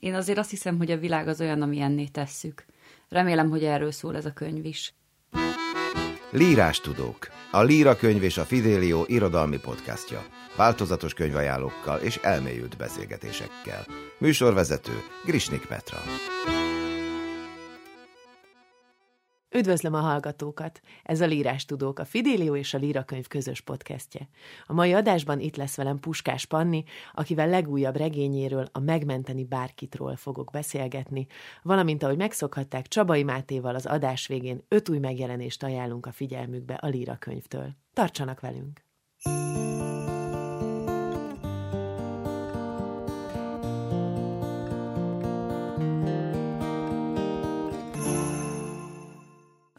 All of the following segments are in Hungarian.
Én azért azt hiszem, hogy a világ az olyan, amilyenné tesszük. Remélem, hogy erről szól ez a könyv is. Lírás tudók. A Líra könyv és a Fidelio irodalmi podcastja. Változatos könyvajánlókkal és elmélyült beszélgetésekkel. Műsorvezető Grisnik Petra. Üdvözlöm a hallgatókat! Ez a Lírás Tudók, a Fidélió és a Líra könyv közös podcastje. A mai adásban itt lesz velem Puskás Panni, akivel legújabb regényéről, a Megmenteni bárkitról fogok beszélgetni, valamint ahogy megszokhatták, Csabai Mátéval az adás végén öt új megjelenést ajánlunk a figyelmükbe a Líra könyvtől. Tartsanak velünk!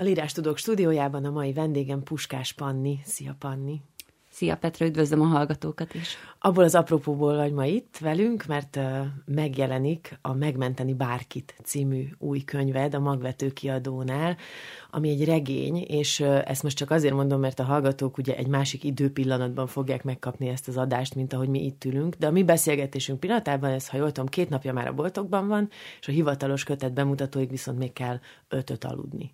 A Lírás Tudók stúdiójában a mai vendégem Puskás Panni. Szia, Panni! Szia Petra, üdvözlöm a hallgatókat is. Abból az apropóból vagy ma itt velünk, mert megjelenik a Megmenteni bárkit című új könyved a Magvető kiadónál, ami egy regény, és ezt most csak azért mondom, mert a hallgatók ugye egy másik időpillanatban fogják megkapni ezt az adást, mint ahogy mi itt ülünk, de a mi beszélgetésünk pillanatában, ez, ha jól tudom, két napja már a boltokban van, és a hivatalos kötet bemutatóig viszont még kell ötöt aludni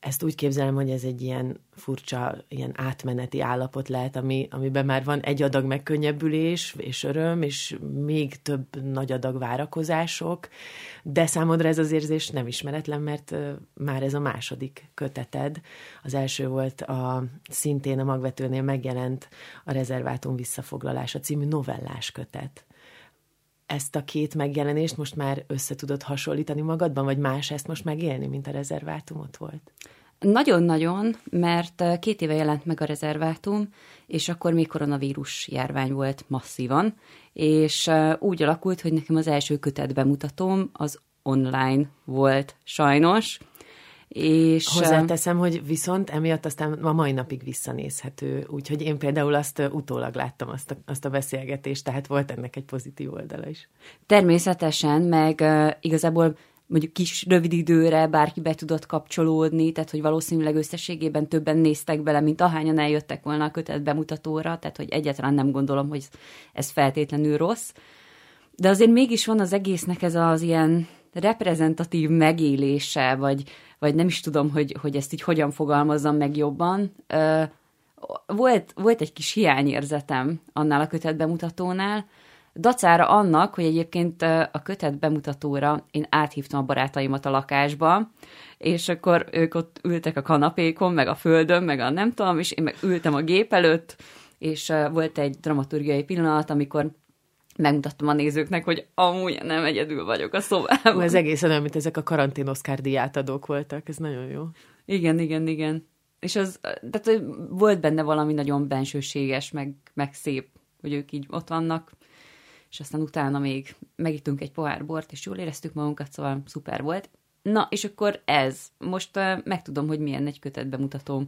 ezt úgy képzelem, hogy ez egy ilyen furcsa, ilyen átmeneti állapot lehet, ami, amiben már van egy adag megkönnyebbülés és öröm, és még több nagy adag várakozások, de számodra ez az érzés nem ismeretlen, mert már ez a második köteted. Az első volt a szintén a magvetőnél megjelent a rezervátum visszafoglalása című novellás kötet ezt a két megjelenést most már össze tudod hasonlítani magadban, vagy más ezt most megélni, mint a rezervátumot volt? Nagyon-nagyon, mert két éve jelent meg a rezervátum, és akkor még koronavírus járvány volt masszívan, és úgy alakult, hogy nekem az első kötet bemutatom az online volt sajnos, és Hozzáteszem, hogy viszont emiatt aztán a mai napig visszanézhető, úgyhogy én például azt utólag láttam azt a, azt a beszélgetést, tehát volt ennek egy pozitív oldala is. Természetesen, meg uh, igazából mondjuk kis rövid időre bárki be tudott kapcsolódni, tehát hogy valószínűleg összességében többen néztek bele, mint ahányan eljöttek volna a kötet bemutatóra, tehát hogy egyáltalán nem gondolom, hogy ez feltétlenül rossz. De azért mégis van az egésznek ez az ilyen reprezentatív megélése, vagy, vagy nem is tudom, hogy, hogy ezt így hogyan fogalmazzam meg jobban. Volt, volt egy kis hiányérzetem annál a kötet bemutatónál, Dacára annak, hogy egyébként a kötet bemutatóra én áthívtam a barátaimat a lakásba, és akkor ők ott ültek a kanapékon, meg a földön, meg a nem tudom, és én meg ültem a gép előtt, és volt egy dramaturgiai pillanat, amikor megmutattam a nézőknek, hogy amúgy nem egyedül vagyok a szobában. Ez egészen olyan, mint ezek a karantén Oscar díjátadók voltak, ez nagyon jó. Igen, igen, igen. És az, tehát volt benne valami nagyon bensőséges, meg, meg szép, hogy ők így ott vannak, és aztán utána még megittünk egy pohár bort, és jól éreztük magunkat, szóval szuper volt. Na, és akkor ez. Most uh, megtudom, hogy milyen egy kötet bemutató.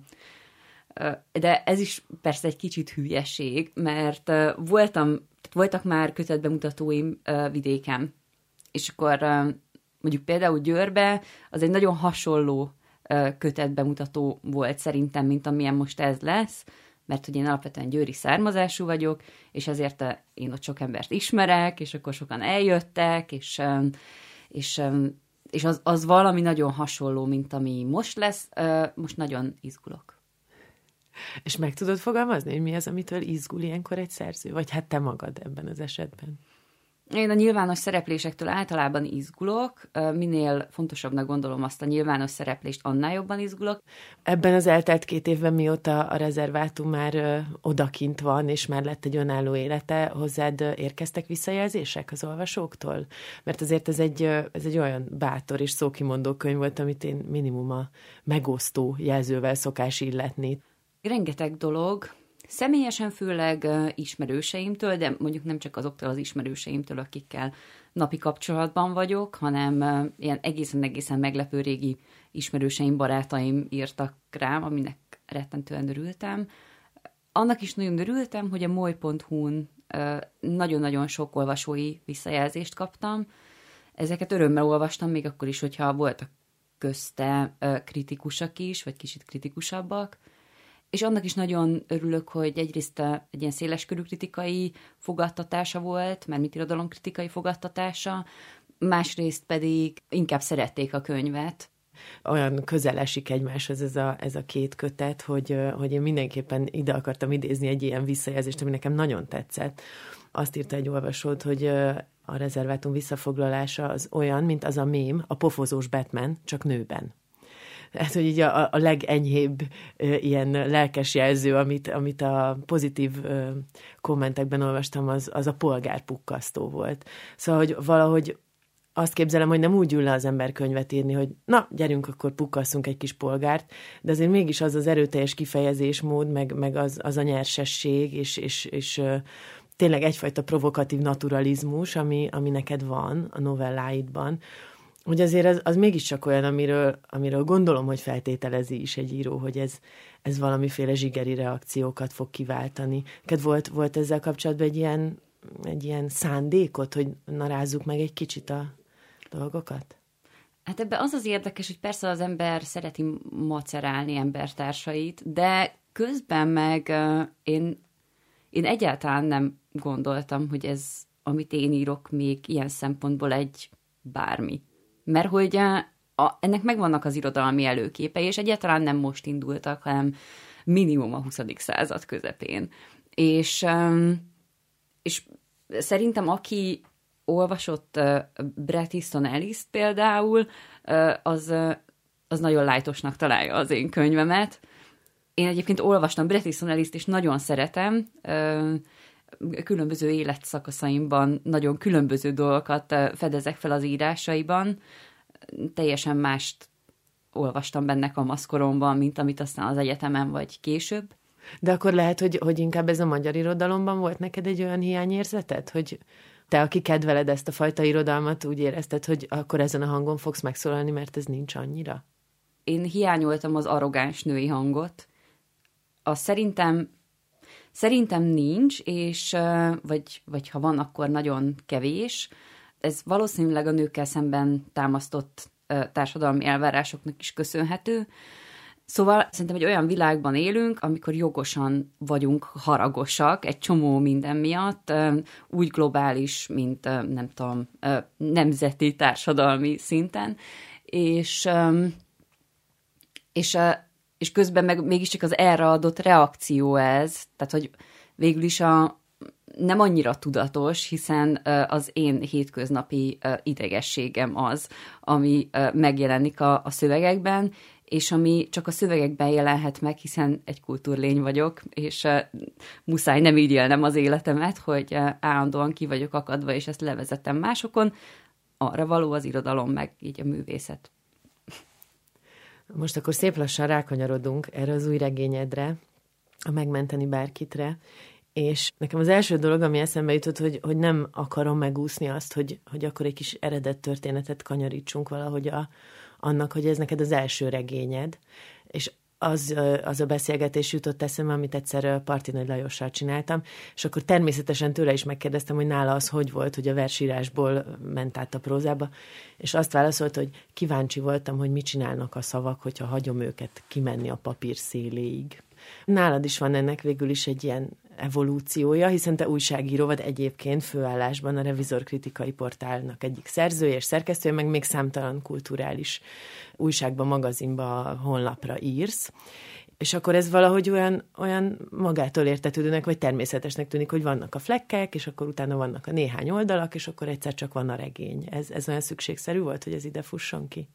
Uh, de ez is persze egy kicsit hülyeség, mert uh, voltam, tehát voltak már kötetbemutatóim uh, vidéken, és akkor mondjuk például Győrbe az egy nagyon hasonló uh, kötetbemutató volt szerintem, mint amilyen most ez lesz, mert hogy én alapvetően győri származású vagyok, és ezért én ott sok embert ismerek, és akkor sokan eljöttek, és, és, és az, az valami nagyon hasonló, mint ami most lesz, most nagyon izgulok. És meg tudod fogalmazni, hogy mi az, amitől izgul ilyenkor egy szerző? Vagy hát te magad ebben az esetben? Én a nyilvános szereplésektől általában izgulok, minél fontosabbnak gondolom azt a nyilvános szereplést, annál jobban izgulok. Ebben az eltelt két évben, mióta a rezervátum már ö, odakint van, és már lett egy önálló élete, hozzád érkeztek visszajelzések az olvasóktól? Mert azért ez egy, ez egy olyan bátor és szókimondó könyv volt, amit én minimum a megosztó jelzővel szokás illetni. Rengeteg dolog, Személyesen főleg ismerőseimtől, de mondjuk nem csak azoktól az ismerőseimtől, akikkel napi kapcsolatban vagyok, hanem ilyen egészen-egészen meglepő régi ismerőseim, barátaim írtak rám, aminek rettentően örültem. Annak is nagyon örültem, hogy a moly.hu-n nagyon-nagyon sok olvasói visszajelzést kaptam. Ezeket örömmel olvastam, még akkor is, hogyha voltak közte kritikusak is, vagy kicsit kritikusabbak és annak is nagyon örülök, hogy egyrészt egy ilyen széleskörű kritikai fogadtatása volt, mert mit irodalomkritikai fogadtatása, másrészt pedig inkább szerették a könyvet. Olyan közel esik egymáshoz ez a, ez a két kötet, hogy, hogy én mindenképpen ide akartam idézni egy ilyen visszajelzést, ami nekem nagyon tetszett. Azt írta egy olvasót, hogy a rezervátum visszafoglalása az olyan, mint az a mém, a pofozós Batman, csak nőben. Hát, hogy így a, a legenyhébb ilyen lelkes jelző, amit, amit a pozitív kommentekben olvastam, az, az a polgárpukkasztó volt. Szóval, hogy valahogy azt képzelem, hogy nem úgy ül le az ember könyvet írni, hogy na, gyerünk, akkor pukkasszunk egy kis polgárt, de azért mégis az az erőteljes kifejezésmód, meg, meg az, az a nyersesség, és, és, és tényleg egyfajta provokatív naturalizmus, ami, ami neked van a novelláidban, hogy azért az, az mégiscsak olyan, amiről, amiről gondolom, hogy feltételezi is egy író, hogy ez, ez valamiféle zsigeri reakciókat fog kiváltani. Neked volt, volt ezzel kapcsolatban egy ilyen, egy ilyen szándékot, hogy narázzuk meg egy kicsit a dolgokat? Hát ebben az az érdekes, hogy persze az ember szereti macerálni embertársait, de közben meg uh, én, én egyáltalán nem gondoltam, hogy ez, amit én írok, még ilyen szempontból egy bármi. Mert hogy a, ennek megvannak az irodalmi előképei, és egyáltalán nem most indultak, hanem minimum a 20. század közepén. És, és szerintem aki olvasott Bret Easton ellis például, az, az nagyon lájtosnak találja az én könyvemet. Én egyébként olvastam Bret Easton ellis és nagyon szeretem, különböző életszakaszaimban nagyon különböző dolgokat fedezek fel az írásaiban. Teljesen mást olvastam benne kamaszkoromban, mint amit aztán az egyetemen vagy később. De akkor lehet, hogy, hogy inkább ez a magyar irodalomban volt neked egy olyan hiányérzeted, hogy te, aki kedveled ezt a fajta irodalmat, úgy érezted, hogy akkor ezen a hangon fogsz megszólalni, mert ez nincs annyira? Én hiányoltam az arrogáns női hangot. A szerintem Szerintem nincs, és vagy, vagy ha van, akkor nagyon kevés. Ez valószínűleg a nőkkel szemben támasztott társadalmi elvárásoknak is köszönhető. Szóval szerintem egy olyan világban élünk, amikor jogosan vagyunk haragosak egy csomó minden miatt, úgy globális, mint nem tudom, nemzeti társadalmi szinten, és, és és közben meg mégiscsak az erre adott reakció ez, tehát hogy végül is a, nem annyira tudatos, hiszen az én hétköznapi idegességem az, ami megjelenik a, szövegekben, és ami csak a szövegekben jelenhet meg, hiszen egy kultúrlény vagyok, és muszáj nem így élnem az életemet, hogy állandóan ki vagyok akadva, és ezt levezetem másokon, arra való az irodalom, meg így a művészet. Most akkor szép lassan rákanyarodunk erre az új regényedre, a megmenteni bárkitre, és nekem az első dolog, ami eszembe jutott, hogy, hogy nem akarom megúszni azt, hogy, hogy akkor egy kis eredet történetet kanyarítsunk valahogy a, annak, hogy ez neked az első regényed, és az, az a beszélgetés jutott eszembe, amit egyszer Parti Nagy Lajossal csináltam, és akkor természetesen tőle is megkérdeztem, hogy nála az hogy volt, hogy a versírásból ment át a prózába, és azt válaszolt, hogy kíváncsi voltam, hogy mit csinálnak a szavak, hogyha hagyom őket kimenni a papír széléig. Nálad is van ennek végül is egy ilyen evolúciója, hiszen te újságíró vagy egyébként főállásban a Revizor Kritikai Portálnak egyik szerzője és szerkesztője, meg még számtalan kulturális újságban, magazinba, honlapra írsz, és akkor ez valahogy olyan, olyan magától értetődőnek, vagy természetesnek tűnik, hogy vannak a flekkek, és akkor utána vannak a néhány oldalak, és akkor egyszer csak van a regény. Ez, ez olyan szükségszerű volt, hogy ez ide fusson ki?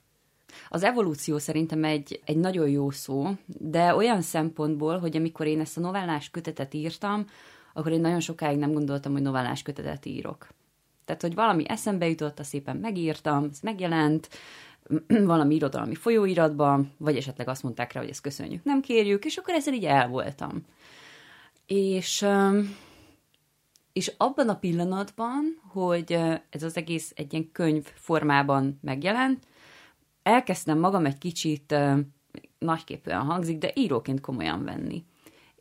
Az evolúció szerintem egy, egy nagyon jó szó, de olyan szempontból, hogy amikor én ezt a novellás kötetet írtam, akkor én nagyon sokáig nem gondoltam, hogy novellás kötetet írok. Tehát, hogy valami eszembe jutott, azt szépen megírtam, ez megjelent, valami irodalmi folyóiratban, vagy esetleg azt mondták rá, hogy ezt köszönjük, nem kérjük, és akkor ezzel így el voltam. És, és abban a pillanatban, hogy ez az egész egy ilyen könyv formában megjelent, elkezdtem magam egy kicsit nagyképűen hangzik, de íróként komolyan venni.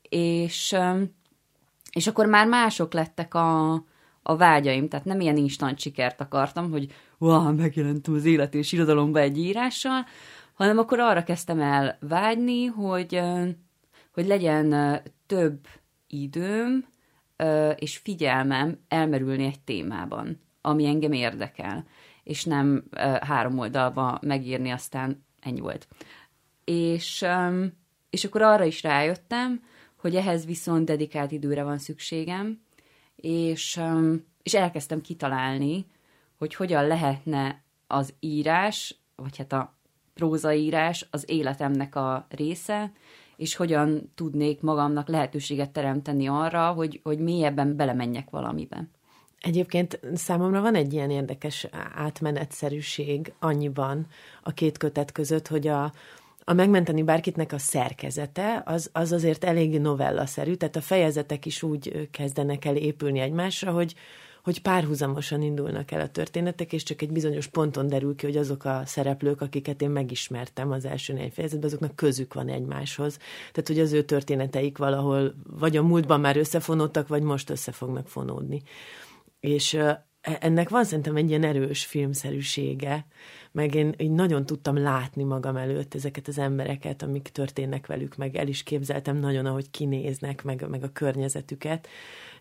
És, és akkor már mások lettek a, a vágyaim, tehát nem ilyen instant sikert akartam, hogy wow, megjelentem az élet és irodalomba egy írással, hanem akkor arra kezdtem el vágyni, hogy, hogy legyen több időm és figyelmem elmerülni egy témában, ami engem érdekel. És nem három oldalba megírni, aztán ennyi volt. És, és akkor arra is rájöttem, hogy ehhez viszont dedikált időre van szükségem, és, és elkezdtem kitalálni, hogy hogyan lehetne az írás, vagy hát a prózaírás az életemnek a része, és hogyan tudnék magamnak lehetőséget teremteni arra, hogy, hogy mélyebben belemenjek valamiben. Egyébként számomra van egy ilyen érdekes átmenetszerűség annyiban a két kötet között, hogy a, a megmenteni bárkitnek a szerkezete, az, az azért elég novellaszerű, tehát a fejezetek is úgy kezdenek el épülni egymásra, hogy, hogy párhuzamosan indulnak el a történetek, és csak egy bizonyos ponton derül ki, hogy azok a szereplők, akiket én megismertem az első négy fejezetben, azoknak közük van egymáshoz. Tehát, hogy az ő történeteik valahol vagy a múltban már összefonódtak, vagy most össze fognak fonódni. És e, ennek van szerintem egy ilyen erős filmszerűsége, meg én így nagyon tudtam látni magam előtt ezeket az embereket, amik történnek velük, meg el is képzeltem nagyon, ahogy kinéznek, meg, meg a környezetüket,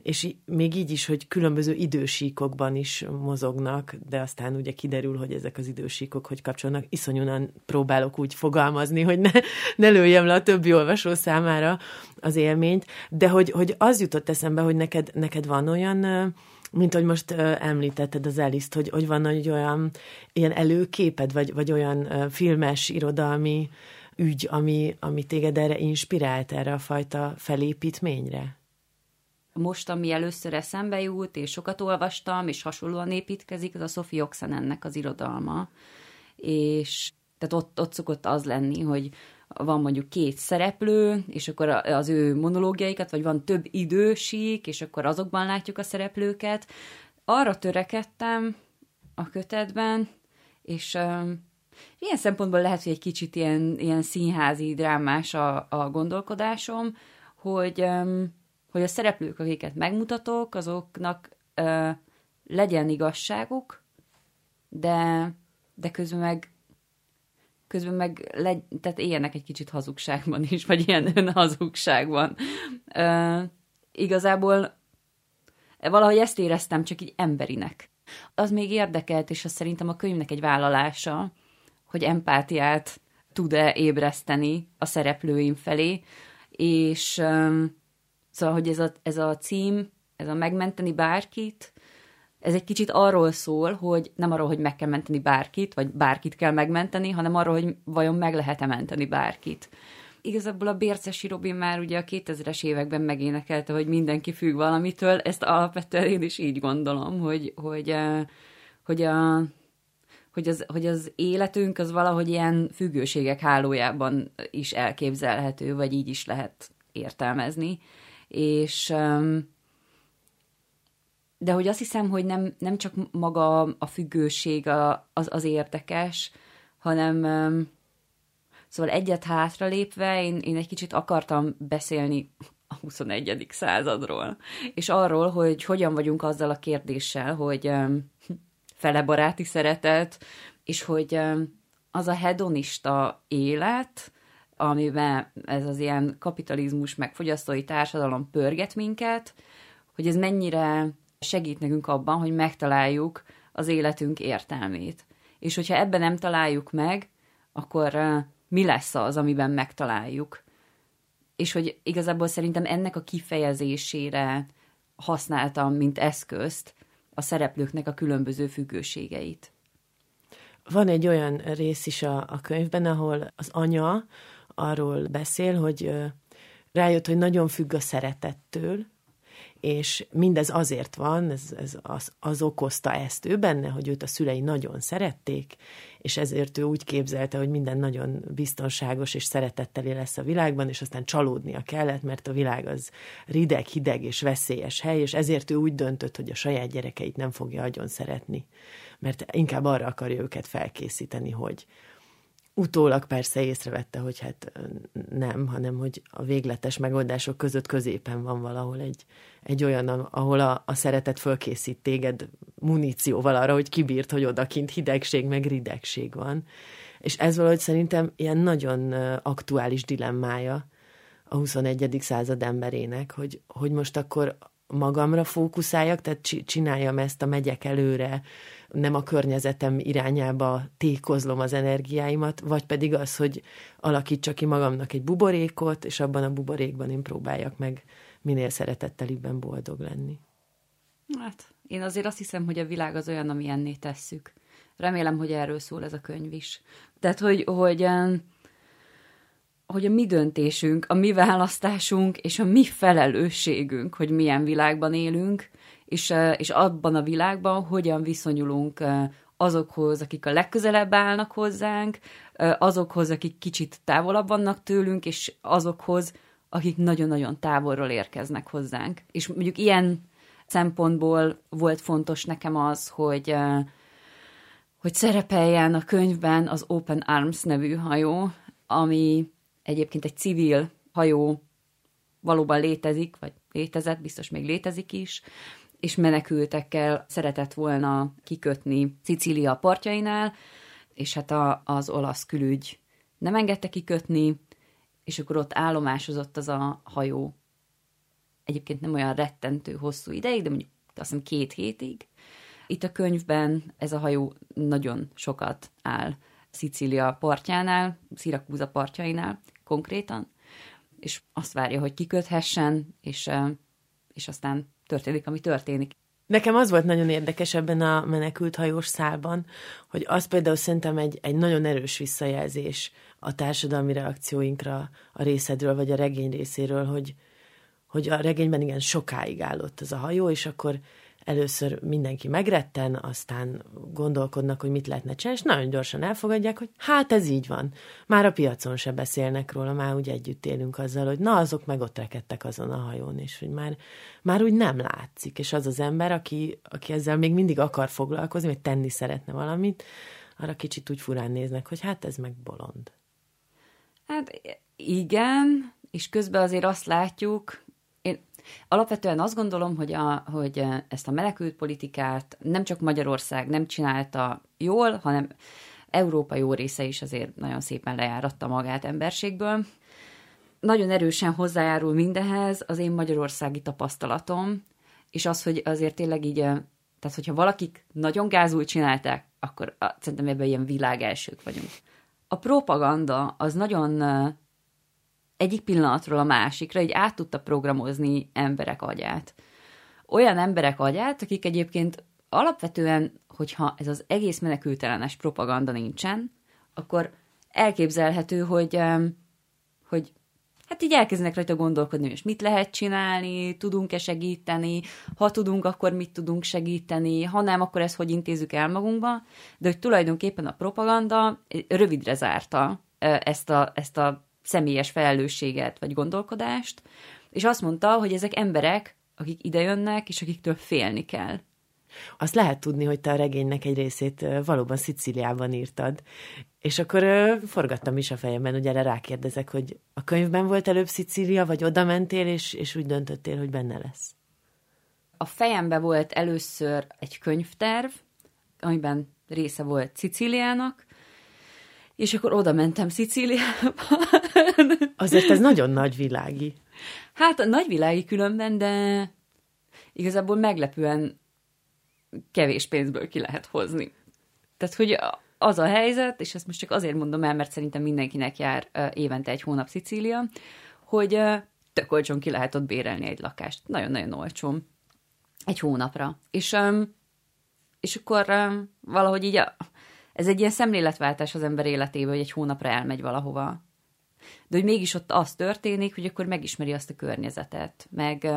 és még így is, hogy különböző idősíkokban is mozognak, de aztán ugye kiderül, hogy ezek az idősíkok hogy kapcsolnak. Iszonyúan próbálok úgy fogalmazni, hogy ne, ne lőjem le a többi olvasó számára az élményt, de hogy, hogy az jutott eszembe, hogy neked, neked van olyan mint hogy most említetted az Eliszt, hogy, hogy van egy olyan ilyen előképed, vagy, vagy olyan filmes, irodalmi ügy, ami, ami téged erre inspirált, erre a fajta felépítményre? most, ami először eszembe jut, és sokat olvastam, és hasonlóan építkezik, az a Sophie Oxenennek az irodalma. És tehát ott, ott szokott az lenni, hogy van mondjuk két szereplő, és akkor az ő monológiaikat, vagy van több idősík, és akkor azokban látjuk a szereplőket. Arra törekedtem a kötetben, és um, ilyen szempontból lehet, hogy egy kicsit ilyen, ilyen színházi, drámás a, a gondolkodásom, hogy um, hogy a szereplők, akiket megmutatok, azoknak ö, legyen igazságuk, de, de közben meg közben meg le, tehát éljenek egy kicsit hazugságban is, vagy ilyen önhazugságban. Ö, igazából valahogy ezt éreztem csak így emberinek. Az még érdekelt, és az szerintem a könyvnek egy vállalása, hogy empátiát tud-e ébreszteni a szereplőim felé, és Szóval, hogy ez a, ez a cím, ez a megmenteni bárkit, ez egy kicsit arról szól, hogy nem arról, hogy meg kell menteni bárkit, vagy bárkit kell megmenteni, hanem arról, hogy vajon meg lehet-e menteni bárkit. Igazából a Bércesi Robin már ugye a 2000-es években megénekelte, hogy mindenki függ valamitől, ezt alapvetően én is így gondolom, hogy, hogy, hogy, a, hogy, az, hogy az életünk az valahogy ilyen függőségek hálójában is elképzelhető, vagy így is lehet értelmezni és de hogy azt hiszem, hogy nem, nem csak maga a függőség az, az érdekes, hanem szóval egyet hátra lépve én, én egy kicsit akartam beszélni a 21. századról, és arról, hogy hogyan vagyunk azzal a kérdéssel, hogy fele baráti szeretet, és hogy az a hedonista élet, amiben ez az ilyen kapitalizmus meg fogyasztói társadalom pörget minket, hogy ez mennyire segít nekünk abban, hogy megtaláljuk az életünk értelmét. És hogyha ebben nem találjuk meg, akkor mi lesz az, amiben megtaláljuk? És hogy igazából szerintem ennek a kifejezésére használtam, mint eszközt a szereplőknek a különböző függőségeit. Van egy olyan rész is a, a könyvben, ahol az anya arról beszél, hogy rájött, hogy nagyon függ a szeretettől, és mindez azért van, ez, ez az, az okozta ezt ő benne, hogy őt a szülei nagyon szerették, és ezért ő úgy képzelte, hogy minden nagyon biztonságos és szeretetteli lesz a világban, és aztán csalódnia kellett, mert a világ az rideg, hideg és veszélyes hely, és ezért ő úgy döntött, hogy a saját gyerekeit nem fogja nagyon szeretni, mert inkább arra akarja őket felkészíteni, hogy, Utólag persze észrevette, hogy hát nem, hanem hogy a végletes megoldások között középen van valahol egy, egy olyan, ahol a, a szeretet fölkészít téged munícióval arra, hogy kibírt, hogy odakint hidegség meg ridegség van. És ez valahogy szerintem ilyen nagyon aktuális dilemmája a 21. század emberének, hogy, hogy most akkor magamra fókuszáljak, tehát csináljam ezt a megyek előre, nem a környezetem irányába tékozlom az energiáimat, vagy pedig az, hogy alakítsak ki magamnak egy buborékot, és abban a buborékban én próbáljak meg minél szeretettelibben boldog lenni. Hát, én azért azt hiszem, hogy a világ az olyan, amilyenné tesszük. Remélem, hogy erről szól ez a könyv is. Tehát, hogy, hogy, hogy a mi döntésünk, a mi választásunk és a mi felelősségünk, hogy milyen világban élünk, és, és abban a világban hogyan viszonyulunk azokhoz, akik a legközelebb állnak hozzánk, azokhoz, akik kicsit távolabb vannak tőlünk, és azokhoz, akik nagyon-nagyon távolról érkeznek hozzánk. És mondjuk ilyen szempontból volt fontos nekem az, hogy, hogy szerepeljen a könyvben az Open Arms nevű hajó, ami egyébként egy civil hajó valóban létezik, vagy létezett, biztos még létezik is, és menekültekkel szeretett volna kikötni Szicília partjainál, és hát a, az olasz külügy nem engedte kikötni, és akkor ott állomásozott az a hajó. Egyébként nem olyan rettentő hosszú ideig, de mondjuk azt hiszem két hétig. Itt a könyvben ez a hajó nagyon sokat áll Szicília partjánál, Szirakúza partjainál konkrétan, és azt várja, hogy kiköthessen, és, és aztán történik, ami történik. Nekem az volt nagyon érdekes ebben a menekült hajós szálban, hogy az például szerintem egy, egy nagyon erős visszajelzés a társadalmi reakcióinkra a részedről, vagy a regény részéről, hogy, hogy a regényben igen sokáig állott ez a hajó, és akkor először mindenki megretten, aztán gondolkodnak, hogy mit lehetne csinálni, és nagyon gyorsan elfogadják, hogy hát ez így van. Már a piacon se beszélnek róla, már úgy együtt élünk azzal, hogy na, azok meg ott rekedtek azon a hajón, és hogy már, már úgy nem látszik. És az az ember, aki, aki ezzel még mindig akar foglalkozni, vagy tenni szeretne valamit, arra kicsit úgy furán néznek, hogy hát ez meg bolond. Hát igen, és közben azért azt látjuk, Alapvetően azt gondolom, hogy, a, hogy ezt a menekült politikát nem csak Magyarország nem csinálta jól, hanem Európa jó része is azért nagyon szépen lejáratta magát emberségből. Nagyon erősen hozzájárul mindehez az én magyarországi tapasztalatom, és az, hogy azért tényleg így, tehát hogyha valakik nagyon gázul csinálták, akkor szerintem ebben ilyen világ elsők vagyunk. A propaganda az nagyon egyik pillanatról a másikra így át tudta programozni emberek agyát. Olyan emberek agyát, akik egyébként alapvetően, hogyha ez az egész menekültelenes propaganda nincsen, akkor elképzelhető, hogy, hogy hát így elkezdenek rajta gondolkodni, és mit lehet csinálni, tudunk-e segíteni, ha tudunk, akkor mit tudunk segíteni, ha nem, akkor ezt hogy intézzük el magunkba, de hogy tulajdonképpen a propaganda rövidre zárta ezt a, ezt a személyes felelősséget vagy gondolkodást, és azt mondta, hogy ezek emberek, akik idejönnek, és akiktől félni kell. Azt lehet tudni, hogy te a regénynek egy részét valóban Szicíliában írtad. És akkor forgattam is a fejemben, hogy erre rákérdezek, hogy a könyvben volt előbb Szicília, vagy oda mentél, és, és úgy döntöttél, hogy benne lesz. A fejembe volt először egy könyvterv, amiben része volt Szicíliának, és akkor oda mentem Szicíliába. Azért ez nagyon nagyvilági. Hát a nagyvilági különben, de igazából meglepően kevés pénzből ki lehet hozni. Tehát, hogy az a helyzet, és ezt most csak azért mondom el, mert szerintem mindenkinek jár évente egy hónap Szicília, hogy tök olcsón ki lehet ott bérelni egy lakást. Nagyon-nagyon olcsón. Egy hónapra. És, és akkor valahogy így a, ez egy ilyen szemléletváltás az ember életében, hogy egy hónapra elmegy valahova. De hogy mégis ott az történik, hogy akkor megismeri azt a környezetet, meg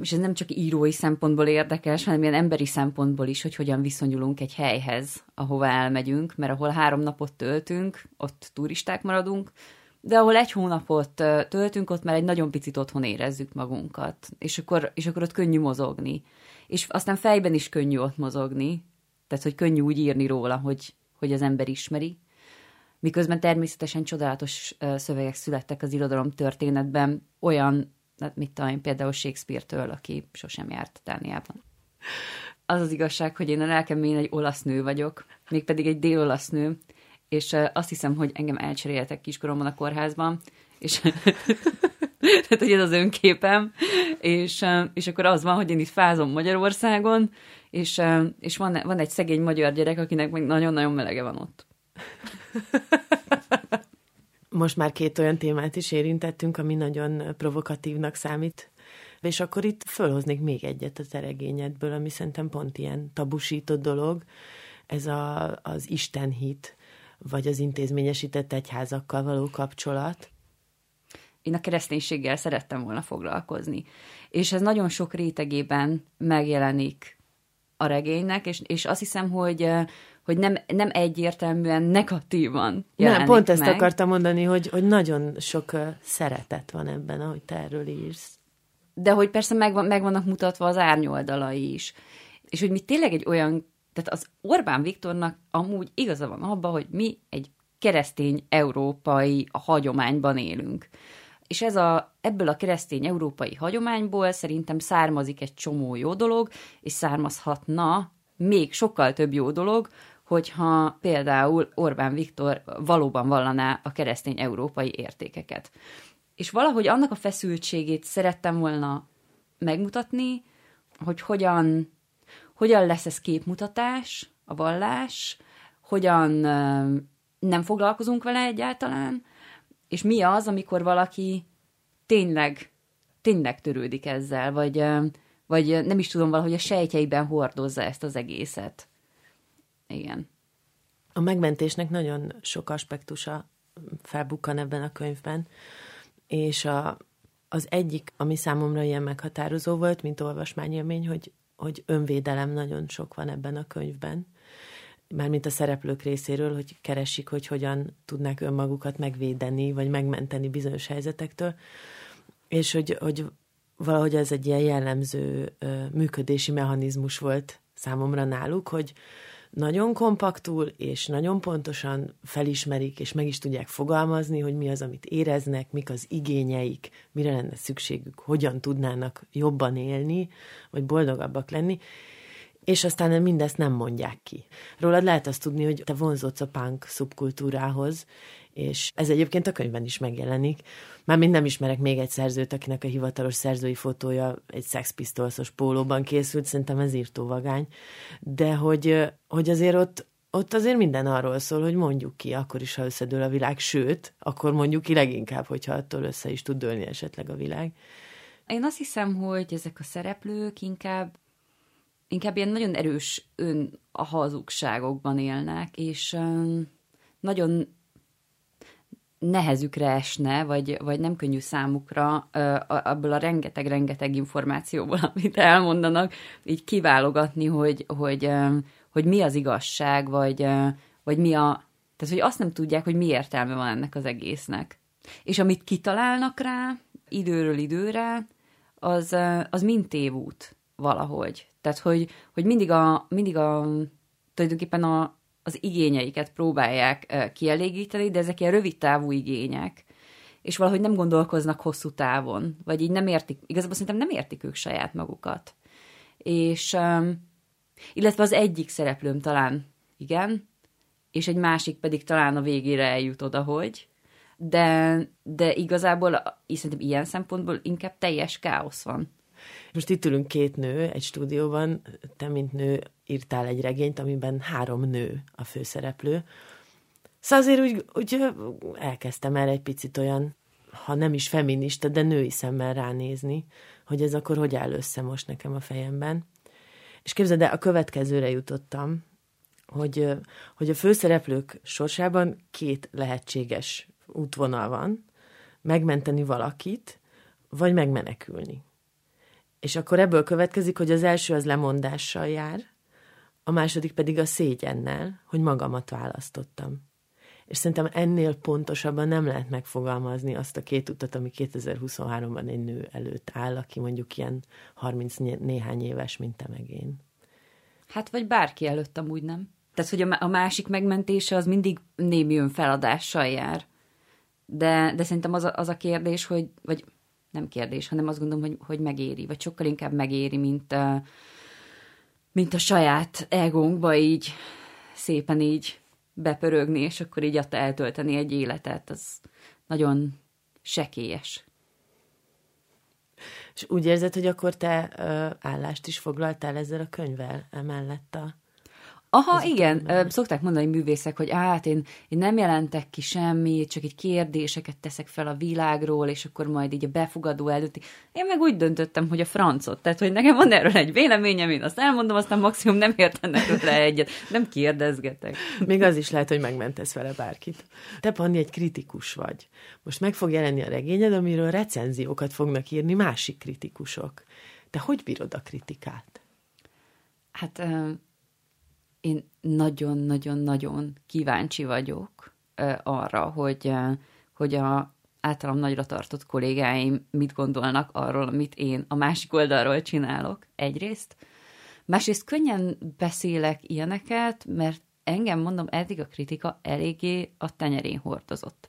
és ez nem csak írói szempontból érdekes, hanem ilyen emberi szempontból is, hogy hogyan viszonyulunk egy helyhez, ahova elmegyünk, mert ahol három napot töltünk, ott turisták maradunk, de ahol egy hónapot töltünk, ott már egy nagyon picit otthon érezzük magunkat, és akkor, és akkor ott könnyű mozogni. És aztán fejben is könnyű ott mozogni, tehát, hogy könnyű úgy írni róla, hogy, hogy az ember ismeri. Miközben természetesen csodálatos szövegek születtek az irodalom történetben, olyan, hát mit tudom én, például Shakespeare-től, aki sosem járt Dániában. Az az igazság, hogy én a lelkem én egy olasz nő vagyok, mégpedig egy dél-olasz nő, és azt hiszem, hogy engem elcseréltek kiskoromban a kórházban, és Tehát, hogy ez az önképem, és, és akkor az van, hogy én itt fázom Magyarországon, és, és van, van egy szegény magyar gyerek, akinek meg nagyon-nagyon melege van ott. Most már két olyan témát is érintettünk, ami nagyon provokatívnak számít. És akkor itt fölhoznék még egyet a teregényedből, ami szerintem pont ilyen tabusított dolog, ez a, az istenhit, vagy az intézményesített egyházakkal való kapcsolat. Én a kereszténységgel szerettem volna foglalkozni. És ez nagyon sok rétegében megjelenik a regénynek, és, és azt hiszem, hogy hogy nem, nem egyértelműen negatívan Nem, pont ezt meg. akartam mondani, hogy, hogy nagyon sok szeretet van ebben, ahogy te erről írsz. De hogy persze meg, van, meg vannak mutatva az árnyoldalai is. És hogy mi tényleg egy olyan, tehát az Orbán Viktornak amúgy igaza van abban, hogy mi egy keresztény európai hagyományban élünk. És ez a, ebből a keresztény európai hagyományból szerintem származik egy csomó jó dolog, és származhatna még sokkal több jó dolog, hogyha például Orbán Viktor valóban vallaná a keresztény európai értékeket. És valahogy annak a feszültségét szerettem volna megmutatni, hogy hogyan, hogyan lesz ez képmutatás, a vallás, hogyan nem foglalkozunk vele egyáltalán, és mi az, amikor valaki tényleg, tényleg törődik ezzel, vagy, vagy nem is tudom, valahogy a sejtjeiben hordozza ezt az egészet. Igen. A megmentésnek nagyon sok aspektusa felbukkan ebben a könyvben, és a, az egyik, ami számomra ilyen meghatározó volt, mint olvasmányélmény, hogy, hogy önvédelem nagyon sok van ebben a könyvben. Mármint a szereplők részéről, hogy keresik, hogy hogyan tudnák önmagukat megvédeni, vagy megmenteni bizonyos helyzetektől. És hogy, hogy valahogy ez egy ilyen jellemző működési mechanizmus volt számomra náluk, hogy, nagyon kompaktul és nagyon pontosan felismerik, és meg is tudják fogalmazni, hogy mi az, amit éreznek, mik az igényeik, mire lenne szükségük, hogyan tudnának jobban élni, vagy boldogabbak lenni, és aztán mindezt nem mondják ki. Rólad lehet azt tudni, hogy te vonzódsz a punk szubkultúrához, és ez egyébként a könyvben is megjelenik. Mármint nem ismerek még egy szerzőt, akinek a hivatalos szerzői fotója egy Sex Pistols-os pólóban készült, szerintem ez írtó vagány, de hogy, hogy azért ott, ott azért minden arról szól, hogy mondjuk ki, akkor is, ha összedől a világ, sőt, akkor mondjuk ki leginkább, hogyha attól össze is tud dőlni esetleg a világ. Én azt hiszem, hogy ezek a szereplők inkább inkább ilyen nagyon erős ön a hazugságokban élnek, és nagyon nehezükre esne, vagy, vagy nem könnyű számukra abból a rengeteg-rengeteg információból, amit elmondanak, így kiválogatni, hogy, hogy, hogy mi az igazság, vagy, vagy mi a... Tehát, hogy azt nem tudják, hogy mi értelme van ennek az egésznek. És amit kitalálnak rá, időről időre, az, az mind tévút valahogy. Tehát, hogy, hogy mindig a, mindig a tulajdonképpen a, az igényeiket próbálják kielégíteni, de ezek ilyen rövid távú igények, és valahogy nem gondolkoznak hosszú távon, vagy így nem értik, igazából szerintem nem értik ők saját magukat. És, illetve az egyik szereplőm talán igen, és egy másik pedig talán a végére eljut oda, hogy, de, de igazából szerintem ilyen szempontból inkább teljes káosz van. Most itt ülünk két nő egy stúdióban, te, mint nő, írtál egy regényt, amiben három nő a főszereplő. Szóval azért úgy, úgy elkezdtem erre egy picit olyan, ha nem is feminista, de női szemmel ránézni, hogy ez akkor hogy áll össze most nekem a fejemben. És képzeld el, a következőre jutottam, hogy, hogy a főszereplők sorsában két lehetséges útvonal van, megmenteni valakit, vagy megmenekülni. És akkor ebből következik, hogy az első az lemondással jár, a második pedig a szégyennel, hogy magamat választottam. És szerintem ennél pontosabban nem lehet megfogalmazni azt a két utat, ami 2023-ban egy nő előtt áll, aki mondjuk ilyen 30 néhány éves, mint te meg én. Hát, vagy bárki előtt amúgy nem. Tehát, hogy a másik megmentése az mindig némi önfeladással jár. De, de szerintem az a, az a kérdés, hogy, vagy nem kérdés, hanem azt gondolom, hogy, hogy megéri, vagy sokkal inkább megéri, mint, mint a saját egónkba így szépen így bepörögni, és akkor így ott eltölteni egy életet, az nagyon sekélyes. És úgy érzed, hogy akkor te ö, állást is foglaltál ezzel a könyvvel emellett a Aha, igen. Ö, szokták mondani művészek, hogy hát én, én nem jelentek ki semmit, csak egy kérdéseket teszek fel a világról, és akkor majd így a befogadó előtti. Én meg úgy döntöttem, hogy a francot. Tehát, hogy nekem van erről egy véleményem, én azt elmondom, aztán maximum nem értenek vele egyet. Nem kérdezgetek. Még az is lehet, hogy megmentesz vele bárkit. Te, Panni, egy kritikus vagy. Most meg fog jelenni a regényed, amiről recenziókat fognak írni másik kritikusok. Te hogy bírod a kritikát? Hát én nagyon-nagyon-nagyon kíváncsi vagyok arra, hogy, hogy a általam nagyra tartott kollégáim mit gondolnak arról, amit én a másik oldalról csinálok, egyrészt. Másrészt könnyen beszélek ilyeneket, mert engem, mondom, eddig a kritika eléggé a tenyerén hordozott.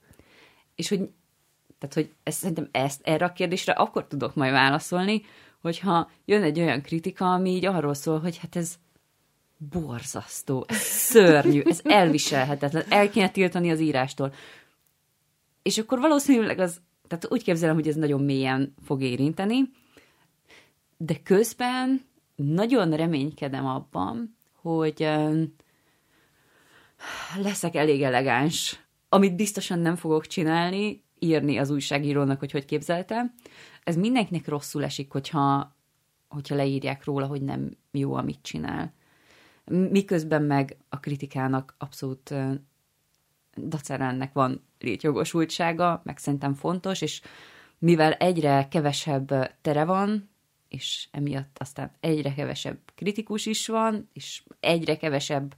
És hogy, tehát, hogy ezt, szerintem ezt erre a kérdésre akkor tudok majd válaszolni, hogyha jön egy olyan kritika, ami így arról szól, hogy hát ez, borzasztó, szörnyű, ez elviselhetetlen, el kéne tiltani az írástól. És akkor valószínűleg az, tehát úgy képzelem, hogy ez nagyon mélyen fog érinteni, de közben nagyon reménykedem abban, hogy leszek elég elegáns, amit biztosan nem fogok csinálni, írni az újságírónak, hogy hogy képzelte. Ez mindenkinek rosszul esik, hogyha, hogyha leírják róla, hogy nem jó, amit csinál miközben meg a kritikának abszolút dacára ennek van létjogosultsága, meg szerintem fontos, és mivel egyre kevesebb tere van, és emiatt aztán egyre kevesebb kritikus is van, és egyre kevesebb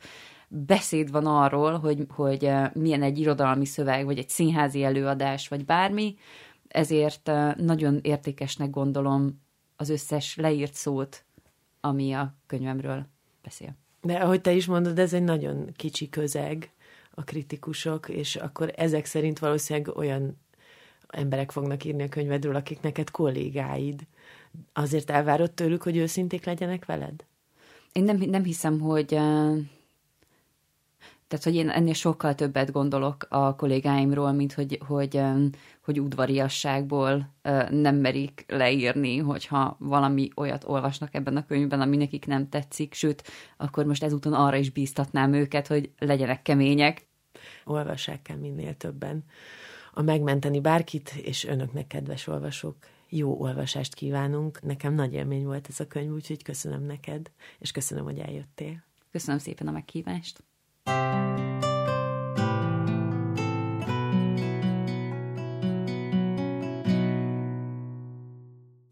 beszéd van arról, hogy, hogy milyen egy irodalmi szöveg, vagy egy színházi előadás, vagy bármi, ezért nagyon értékesnek gondolom az összes leírt szót, ami a könyvemről beszél. De ahogy te is mondod, ez egy nagyon kicsi közeg a kritikusok, és akkor ezek szerint valószínűleg olyan emberek fognak írni a könyvedről, akik neked kollégáid. Azért elvárod tőlük, hogy őszinték legyenek veled? Én nem, nem hiszem, hogy tehát, hogy én ennél sokkal többet gondolok a kollégáimról, mint hogy, hogy, hogy udvariasságból nem merik leírni, hogyha valami olyat olvasnak ebben a könyvben, ami nekik nem tetszik, sőt, akkor most ezúton arra is bíztatnám őket, hogy legyenek kemények. Olvassák kell minél többen. A megmenteni bárkit, és önöknek, kedves olvasók, jó olvasást kívánunk. Nekem nagy élmény volt ez a könyv, úgyhogy köszönöm neked, és köszönöm, hogy eljöttél. Köszönöm szépen a meghívást.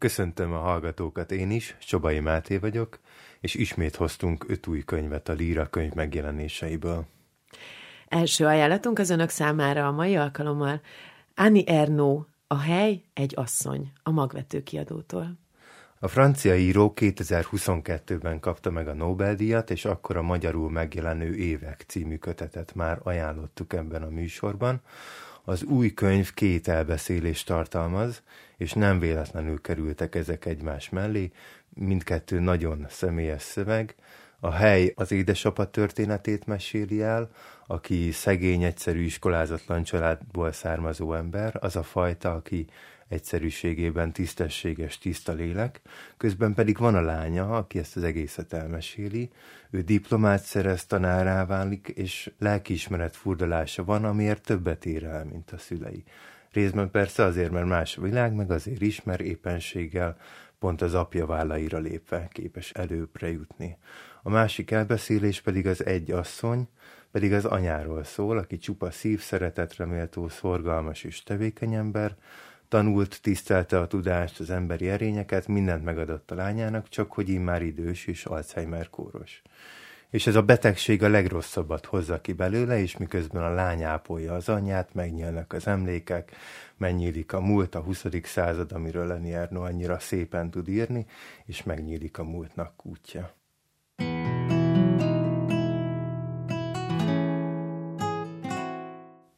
Köszöntöm a hallgatókat én is, Csobai Máté vagyok, és ismét hoztunk öt új könyvet a Líra könyv megjelenéseiből. Első ajánlatunk az önök számára a mai alkalommal Annie Ernaux, A hely egy asszony, a magvető kiadótól. A francia író 2022-ben kapta meg a Nobel-díjat, és akkor a magyarul megjelenő Évek című kötetet már ajánlottuk ebben a műsorban. Az új könyv két elbeszélést tartalmaz, és nem véletlenül kerültek ezek egymás mellé, mindkettő nagyon személyes szöveg. A hely az édesapa történetét meséli el, aki szegény, egyszerű, iskolázatlan családból származó ember, az a fajta, aki egyszerűségében tisztességes, tiszta lélek, közben pedig van a lánya, aki ezt az egészet elmeséli, ő diplomát szerez, tanárá válik, és lelkiismeret furdalása van, amiért többet ér el, mint a szülei. Részben persze azért, mert más a világ, meg azért is, mert éppenséggel pont az apja vállaira lépve képes előbbre jutni. A másik elbeszélés pedig az egy asszony, pedig az anyáról szól, aki csupa szív, szeretetre méltó, szorgalmas és tevékeny ember, tanult, tisztelte a tudást, az emberi erényeket, mindent megadott a lányának, csak hogy immár idős és Alzheimer kóros. És ez a betegség a legrosszabbat hozza ki belőle, és miközben a lány ápolja az anyját, megnyílnak az emlékek, megnyílik a múlt, a 20. század, amiről Lenny Ernő annyira szépen tud írni, és megnyílik a múltnak kútja.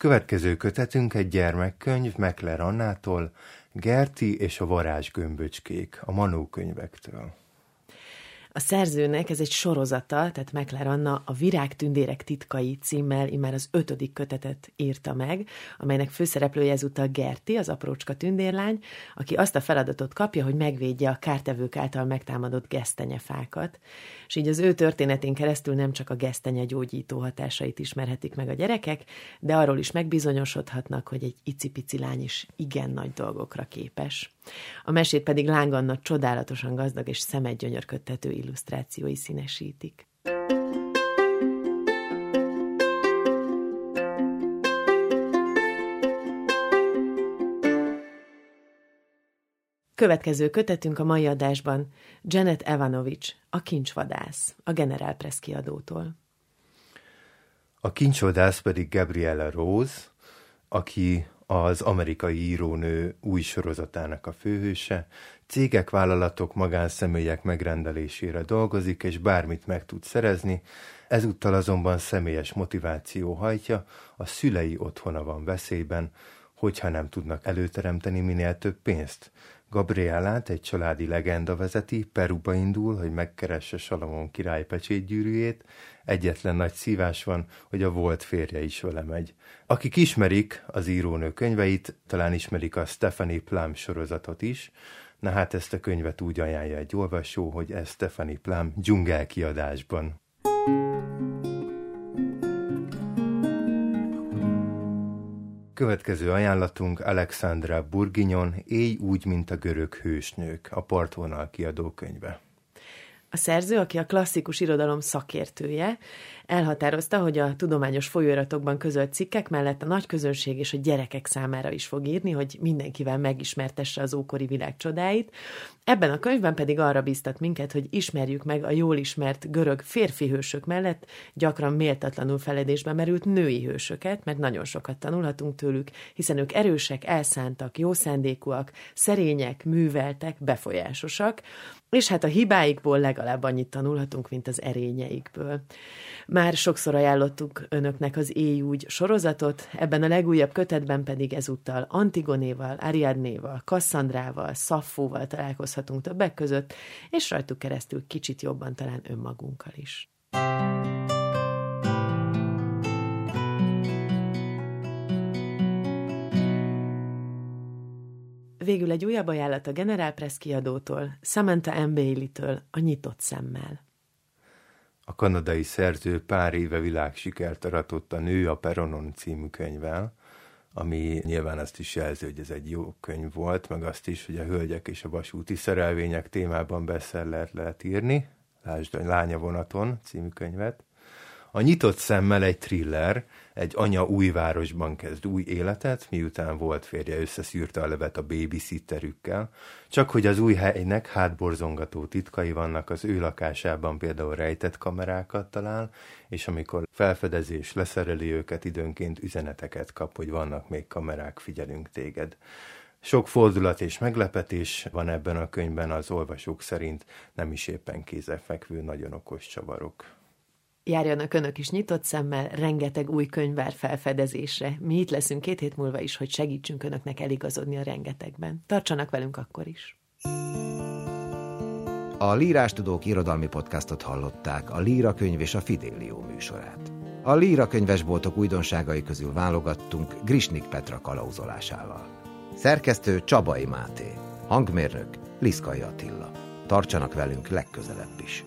Következő kötetünk egy gyermekkönyv Mekler Annától, Gerti és a varázs gömböcskék, a Manó könyvektől. A szerzőnek ez egy sorozata, tehát Mekler Anna a Virágtündérek titkai címmel immár az ötödik kötetet írta meg, amelynek főszereplője ezúttal Gerti, az aprócska tündérlány, aki azt a feladatot kapja, hogy megvédje a kártevők által megtámadott gesztenyefákat. És így az ő történetén keresztül nem csak a gesztenye gyógyító hatásait ismerhetik meg a gyerekek, de arról is megbizonyosodhatnak, hogy egy icipici lány is igen nagy dolgokra képes. A mesét pedig Lánganna csodálatosan gazdag és szemedgyönyörködtető illusztrációi színesítik. Következő kötetünk a mai adásban Janet Evanovics, a kincsvadász, a General Press kiadótól. A kincsvadász pedig Gabriella Rose, aki az amerikai írónő új sorozatának a főhőse, cégek, vállalatok, magánszemélyek megrendelésére dolgozik, és bármit meg tud szerezni, ezúttal azonban személyes motiváció hajtja, a szülei otthona van veszélyben, hogyha nem tudnak előteremteni minél több pénzt. Gabrielát egy családi legenda vezeti, Peruba indul, hogy megkeresse Salamon király pecsétgyűrűjét, egyetlen nagy szívás van, hogy a volt férje is vele megy. Akik ismerik az írónő könyveit, talán ismerik a Stephanie Plum sorozatot is, na hát ezt a könyvet úgy ajánlja egy olvasó, hogy ez Stephanie Plum dzsungel kiadásban. Következő ajánlatunk Alexandra Burginyon, Éj úgy, mint a görög hősnők, a partvonal kiadó könyve. A szerző, aki a klasszikus irodalom szakértője, elhatározta, hogy a tudományos folyóiratokban közölt cikkek mellett a nagy közönség és a gyerekek számára is fog írni, hogy mindenkivel megismertesse az ókori világ csodáit. Ebben a könyvben pedig arra bíztat minket, hogy ismerjük meg a jól ismert görög férfi hősök mellett gyakran méltatlanul feledésbe merült női hősöket, mert nagyon sokat tanulhatunk tőlük, hiszen ők erősek, elszántak, jó szándékúak, szerények, műveltek, befolyásosak, és hát a hibáikból legalább annyit tanulhatunk, mint az erényeikből. Már sokszor ajánlottuk önöknek az Éjúgy sorozatot, ebben a legújabb kötetben pedig ezúttal Antigonéval, Ariadnéval, Kasszandrával, Szaffóval találkozhatunk többek között, és rajtuk keresztül kicsit jobban talán önmagunkkal is. Végül egy újabb ajánlat a General Press kiadótól, Samantha M. Bailey-től, a nyitott szemmel. A kanadai szerző pár éve világsikert aratott a Nő a Peronon című könyvvel, ami nyilván azt is jelzi, hogy ez egy jó könyv volt, meg azt is, hogy a hölgyek és a vasúti szerelvények témában bestseller lehet írni. Lásd Lánya vonaton című könyvet. A nyitott szemmel egy thriller, egy anya új városban kezd új életet, miután volt férje összeszűrte a levet a babysitterükkel, csak hogy az új helynek hátborzongató titkai vannak az ő lakásában például rejtett kamerákat talál, és amikor felfedezés leszereli őket, időnként üzeneteket kap, hogy vannak még kamerák, figyelünk téged. Sok fordulat és meglepetés van ebben a könyvben, az olvasók szerint nem is éppen kézefekvő, nagyon okos csavarok. Járjanak önök is nyitott szemmel, rengeteg új könyv vár felfedezésre. Mi itt leszünk két hét múlva is, hogy segítsünk önöknek eligazodni a rengetegben. Tartsanak velünk akkor is. A Lírás Tudók irodalmi podcastot hallották, a Líra könyv és a Fidélió műsorát. A Líra könyvesboltok újdonságai közül válogattunk Grisnik Petra kalauzolásával. Szerkesztő Csabai Máté, hangmérnök Liszkai Attila. Tartsanak velünk legközelebb is.